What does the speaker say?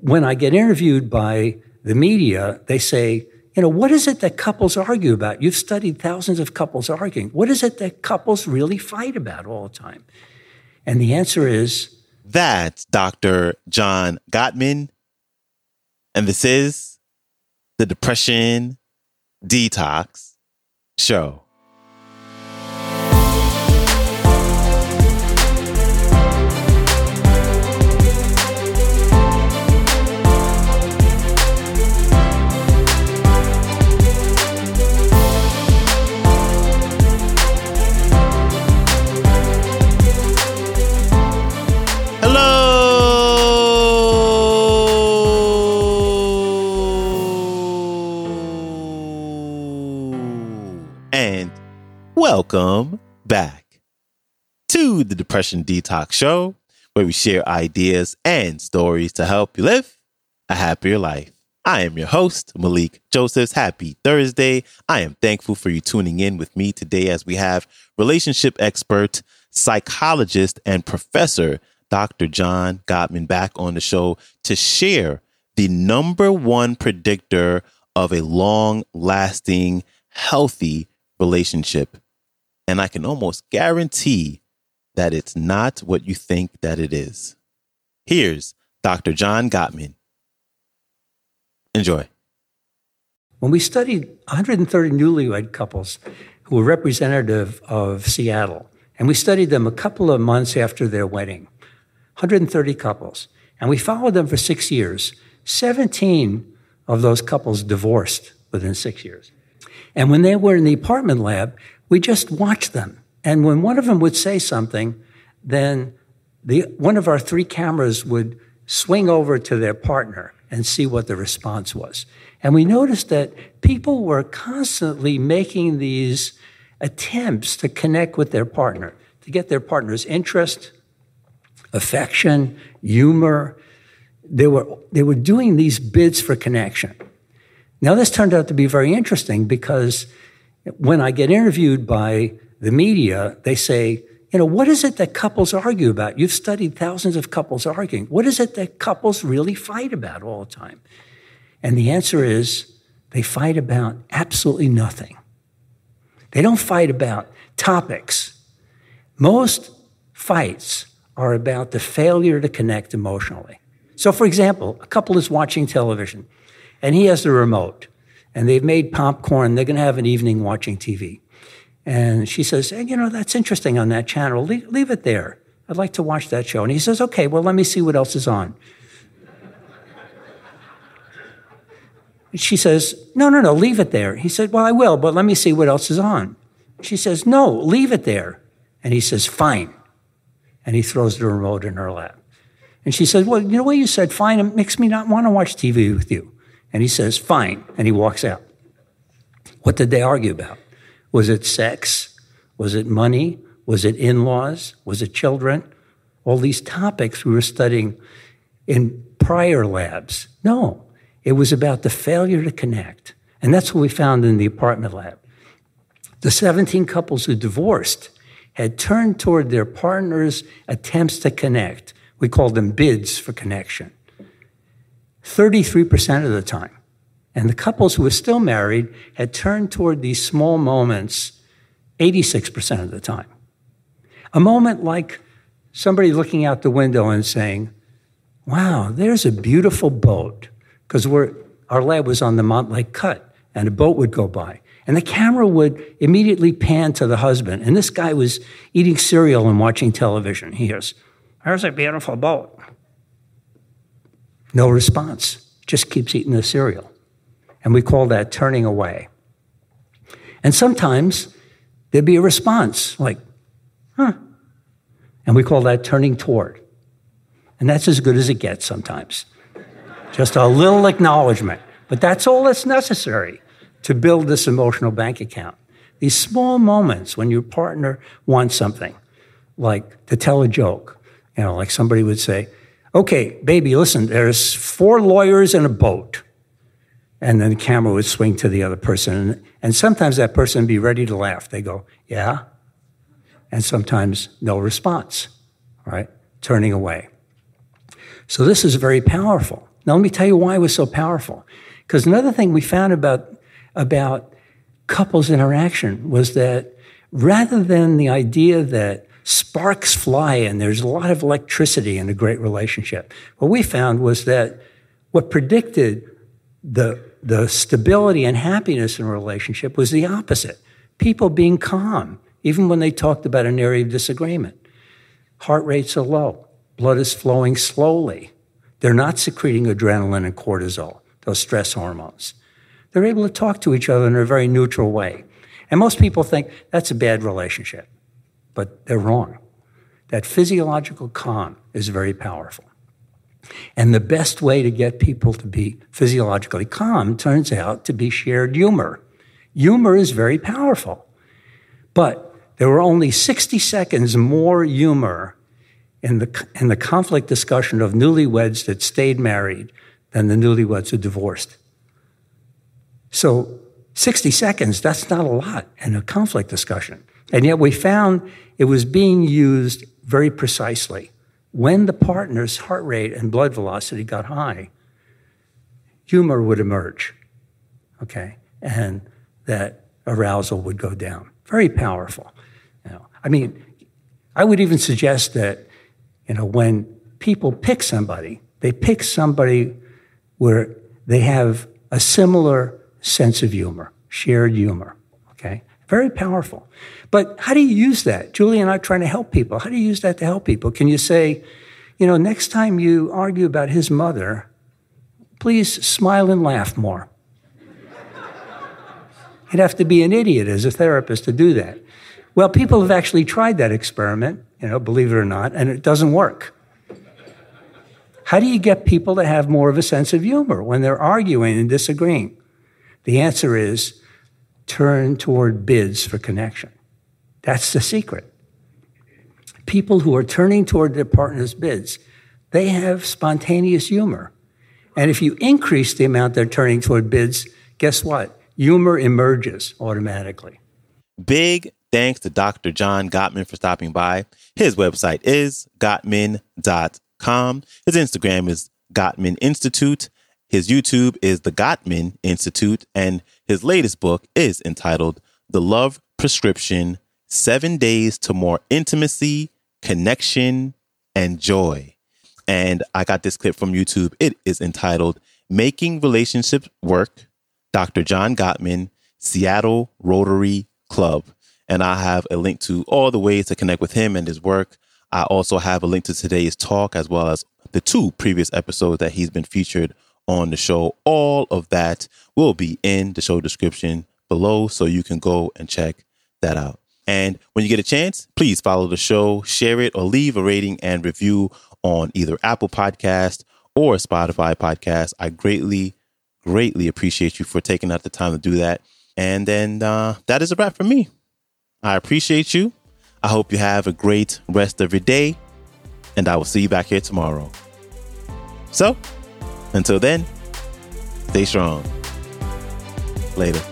when I get interviewed by the media, they say, you know, what is it that couples argue about? You've studied thousands of couples arguing. What is it that couples really fight about all the time? And the answer is that's Dr. John Gottman. And this is the Depression Detox Show. Welcome back to the Depression Detox Show, where we share ideas and stories to help you live a happier life. I am your host, Malikee Josephs. Happy Thursday. I am thankful for you tuning in with me today as we have relationship expert, psychologist, and professor, Dr. John Gottman, back on the show to share the number one predictor of a long lasting, healthy relationship and I can almost guarantee that it's not what you think that it is. Here's Dr. John Gottman. Enjoy. When we studied 130 newlywed couples who were representative of Seattle, and we studied them a couple of months after their wedding, 130 couples, and we followed them for six years. 17 of those couples divorced within six years. And when they were in the apartment lab, we just watched them. And when one of them would say something, then the, one of our three cameras would swing over to their partner and see what the response was. And we noticed that people were constantly making these attempts to connect with their partner, to get their partner's interest, affection, humor. They were, they were doing these bids for connection. Now, this turned out to be very interesting because when I get interviewed by the media, they say, you know, what is it that couples argue about? You've studied thousands of couples arguing. What is it that couples really fight about all the time? And the answer is they fight about absolutely nothing. They don't fight about topics. Most fights are about the failure to connect emotionally. So, for example, a couple is watching television and he has the remote and they've made popcorn. They're going to have an evening watching TV. And she says, hey, you know, that's interesting on that channel. Leave, leave, it there. I'd like to watch that show. And he says, okay, well, let me see what else is on. she says, no, no, no, leave it there. He said, well, I will, but let me see what else is on. She says, no, leave it there. And he says, fine. And he throws the remote in her lap. And she says, well, you know what you said, fine, it makes me not want to watch TV with you. And he says, fine. And he walks out. What did they argue about? Was it sex? Was it money? Was it in laws? Was it children? All these topics we were studying in prior labs. No, it was about the failure to connect. And that's what we found in the apartment lab. The 17 couples who divorced had turned toward their partner's attempts to connect. We called them bids for connection. 33% of the time. And the couples who were still married had turned toward these small moments 86% of the time. A moment like somebody looking out the window and saying, Wow, there's a beautiful boat. Because our lab was on the Montlake Cut, and a boat would go by. And the camera would immediately pan to the husband. And this guy was eating cereal and watching television. He hears, There's a beautiful boat. No response, just keeps eating the cereal. And we call that turning away. And sometimes there'd be a response like, huh. And we call that turning toward. And that's as good as it gets sometimes. Just a little acknowledgement. But that's all that's necessary to build this emotional bank account. These small moments when your partner wants something, like to tell a joke, you know, like somebody would say, okay, baby, listen, there's four lawyers in a boat. And then the camera would swing to the other person. And sometimes that person would be ready to laugh. They go, yeah. And sometimes no response, right? Turning away. So this is very powerful. Now, let me tell you why it was so powerful. Because another thing we found about, about couples interaction was that rather than the idea that sparks fly and there's a lot of electricity in a great relationship, what we found was that what predicted the, the stability and happiness in a relationship was the opposite. People being calm, even when they talked about an area of disagreement. Heart rates are low. Blood is flowing slowly. They're not secreting adrenaline and cortisol, those stress hormones. They're able to talk to each other in a very neutral way. And most people think that's a bad relationship, but they're wrong. That physiological calm is very powerful. And the best way to get people to be physiologically calm turns out to be shared humor. Humor is very powerful. But there were only 60 seconds more humor in the, in the conflict discussion of newlyweds that stayed married than the newlyweds who divorced. So 60 seconds, that's not a lot in a conflict discussion. And yet we found it was being used very precisely. When the partner's heart rate and blood velocity got high, humor would emerge, okay? And that arousal would go down. Very powerful. You know, I mean, I would even suggest that, you know, when people pick somebody, they pick somebody where they have a similar sense of humor, shared humor. Okay? Very powerful. But how do you use that? Julie and I are trying to help people. How do you use that to help people? Can you say, you know, next time you argue about his mother, please smile and laugh more? You'd have to be an idiot as a therapist to do that. Well, people have actually tried that experiment, you know, believe it or not, and it doesn't work. How do you get people to have more of a sense of humor when they're arguing and disagreeing? The answer is turn toward bids for connection. That's the secret. People who are turning toward their partner's bids, they have spontaneous humor. And if you increase the amount they're turning toward bids, guess what? Humor emerges automatically. Big thanks to Dr. John Gottman for stopping by. His website is gottman.com. His Instagram is Gottman Institute. His YouTube is the Gottman Institute, and his latest book is entitled The Love Prescription Seven Days to More Intimacy, Connection, and Joy. And I got this clip from YouTube. It is entitled Making Relationships Work, Dr. John Gottman, Seattle Rotary Club. And I have a link to all the ways to connect with him and his work. I also have a link to today's talk as well as the two previous episodes that he's been featured on the show. All of that will be in the show description below, so you can go and check that out. And when you get a chance, please follow the show, share it, or leave a rating and review on either Apple Podcast or Spotify Podcast. I greatly, greatly appreciate you for taking out the time to do that. And then uh, that is a wrap for me. I appreciate you. I hope you have a great rest of your day, and I will see you back here tomorrow. So, until then, stay strong. Later.